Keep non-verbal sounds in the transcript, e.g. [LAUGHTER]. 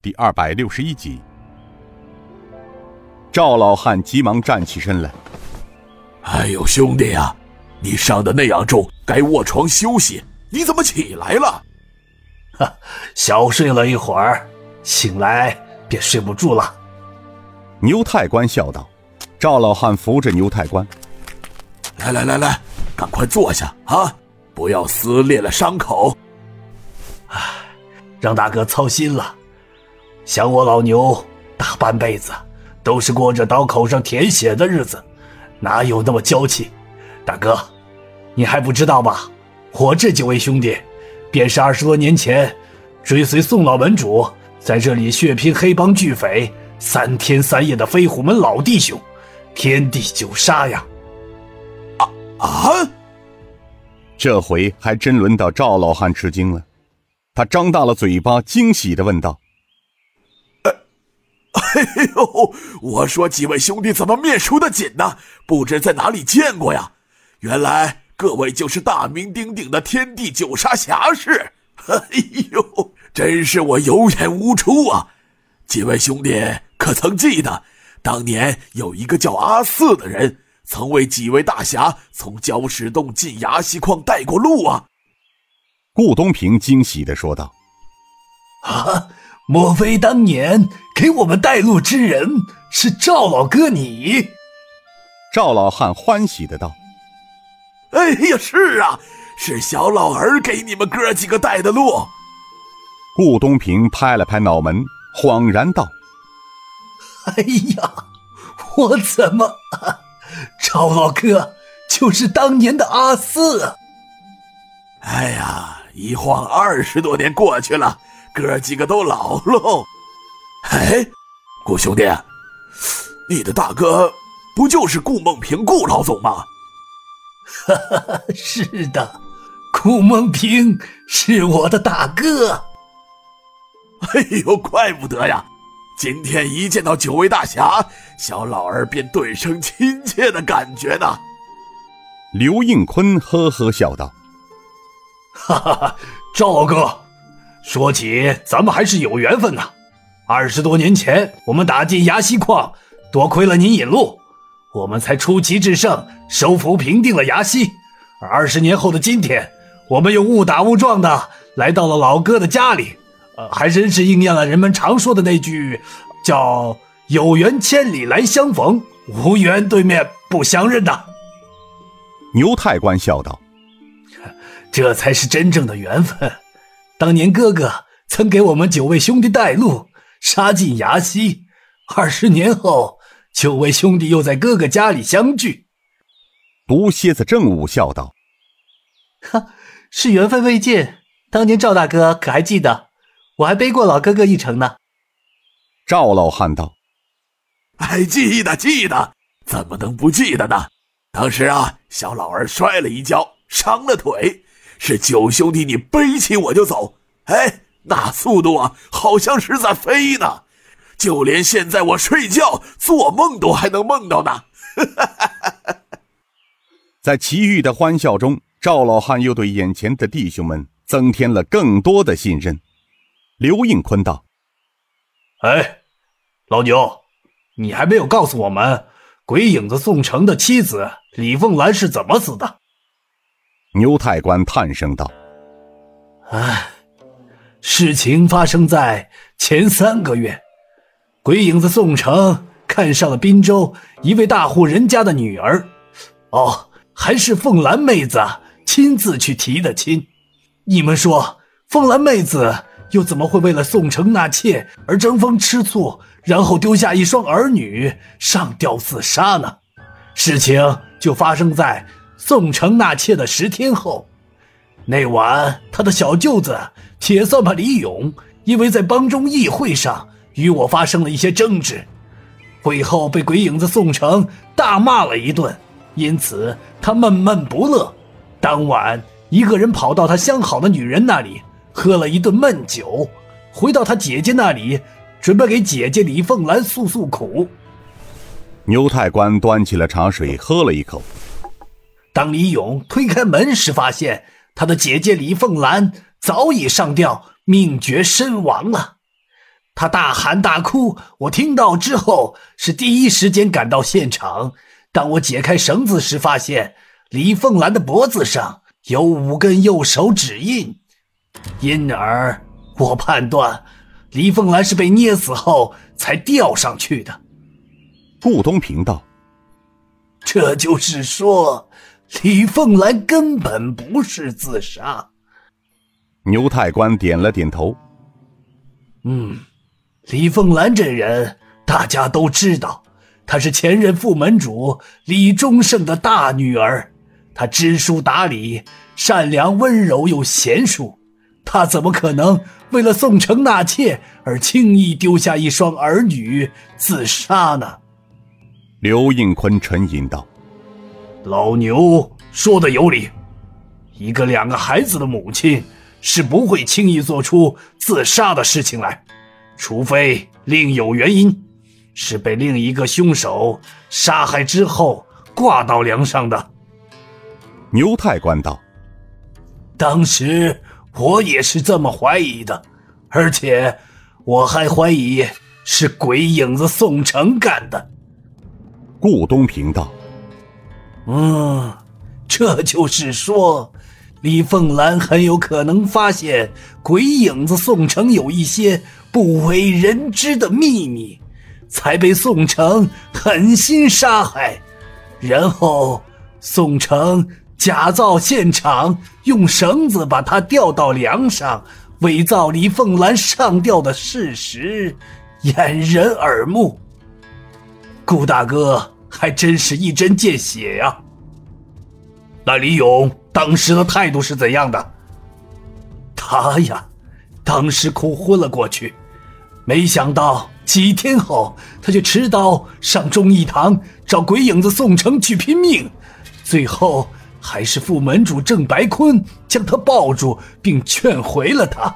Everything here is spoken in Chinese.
第二百六十一集，赵老汉急忙站起身来。哎呦，兄弟呀，你伤的那样重，该卧床休息，你怎么起来了？哈，小睡了一会儿，醒来便睡不住了。牛太官笑道。赵老汉扶着牛太官，来来来来，赶快坐下啊，不要撕裂了伤口。唉，让大哥操心了。想我老牛大半辈子都是过着刀口上舔血的日子，哪有那么娇气？大哥，你还不知道吧？我这几位兄弟，便是二十多年前追随宋老门主在这里血拼黑帮巨匪三天三夜的飞虎门老弟兄，天地九杀呀！啊啊！这回还真轮到赵老汉吃惊了，他张大了嘴巴，惊喜的问道。[LAUGHS] 哎呦！我说几位兄弟怎么面熟的紧呢？不知在哪里见过呀？原来各位就是大名鼎鼎的天地九杀侠士。哎呦，真是我有眼无珠啊！几位兄弟可曾记得，当年有一个叫阿四的人，曾为几位大侠从礁石洞进崖溪矿带过路啊？顾东平惊喜的说道：“啊！”莫非当年给我们带路之人是赵老哥你？赵老汉欢喜的道：“哎呀，是啊，是小老儿给你们哥几个带的路。”顾东平拍了拍脑门，恍然道：“哎呀，我怎么…… [LAUGHS] 赵老哥就是当年的阿四？哎呀，一晃二十多年过去了。”哥几个都老喽，哎，顾兄弟，你的大哥不就是顾梦平顾老总吗？哈哈，是的，顾梦平是我的大哥。哎呦，怪不得呀！今天一见到九位大侠，小老儿便顿生亲切的感觉呢。刘应坤呵呵笑道：“哈哈哈，赵哥。”说起咱们还是有缘分呐！二十多年前我们打进崖西矿，多亏了您引路，我们才出奇制胜，收服平定了崖西。而二十年后的今天，我们又误打误撞的来到了老哥的家里，呃，还真是应验了人们常说的那句，叫“有缘千里来相逢，无缘对面不相认”呐。牛太官笑道：“这才是真正的缘分。”当年哥哥曾给我们九位兄弟带路，杀进崖西。二十年后，九位兄弟又在哥哥家里相聚。毒蝎子正午笑道：“哈，是缘分未尽。当年赵大哥可还记得？我还背过老哥哥一程呢。”赵老汉道：“还记得，记得，怎么能不记得呢？当时啊，小老儿摔了一跤，伤了腿。”是九兄弟，你背起我就走，哎，那速度啊，好像是在飞呢，就连现在我睡觉、做梦都还能梦到呢。[LAUGHS] 在齐豫的欢笑中，赵老汉又对眼前的弟兄们增添了更多的信任。刘应坤道：“哎，老牛，你还没有告诉我们，鬼影子宋城的妻子李凤兰是怎么死的？”牛太官叹声道：“唉，事情发生在前三个月，鬼影子宋城看上了滨州一位大户人家的女儿，哦，还是凤兰妹子亲自去提的亲。你们说，凤兰妹子又怎么会为了宋城纳妾而争风吃醋，然后丢下一双儿女上吊自杀呢？事情就发生在……”宋城纳妾的十天后，那晚他的小舅子铁算盘李勇，因为在帮中议会上与我发生了一些争执，会后被鬼影子宋城大骂了一顿，因此他闷闷不乐。当晚一个人跑到他相好的女人那里，喝了一顿闷酒，回到他姐姐那里，准备给姐姐李凤兰诉诉苦。牛太官端起了茶水，喝了一口。当李勇推开门时，发现他的姐姐李凤兰早已上吊，命绝身亡了。他大喊大哭，我听到之后是第一时间赶到现场。当我解开绳子时，发现李凤兰的脖子上有五根右手指印，因而我判断李凤兰是被捏死后才吊上去的。顾东平道：“这就是说，李凤兰根本不是自杀。”牛太官点了点头：“嗯。”李凤兰这人，大家都知道，她是前任副门主李忠胜的大女儿。她知书达理，善良温柔又贤淑。她怎么可能为了宋城纳妾而轻易丢下一双儿女自杀呢？刘应坤沉吟道：“老牛说的有理，一个两个孩子的母亲是不会轻易做出自杀的事情来。”除非另有原因，是被另一个凶手杀害之后挂到梁上的。牛太官道：“当时我也是这么怀疑的，而且我还怀疑是鬼影子宋城干的。”顾东平道：“嗯，这就是说。”李凤兰很有可能发现鬼影子宋城有一些不为人知的秘密，才被宋城狠心杀害。然后宋城假造现场，用绳子把他吊到梁上，伪造李凤兰上吊的事实，掩人耳目。顾大哥还真是一针见血呀！那李勇。当时的态度是怎样的？他呀，当时哭昏了过去。没想到几天后，他就持刀上忠义堂找鬼影子宋城去拼命。最后还是副门主郑白坤将他抱住，并劝回了他。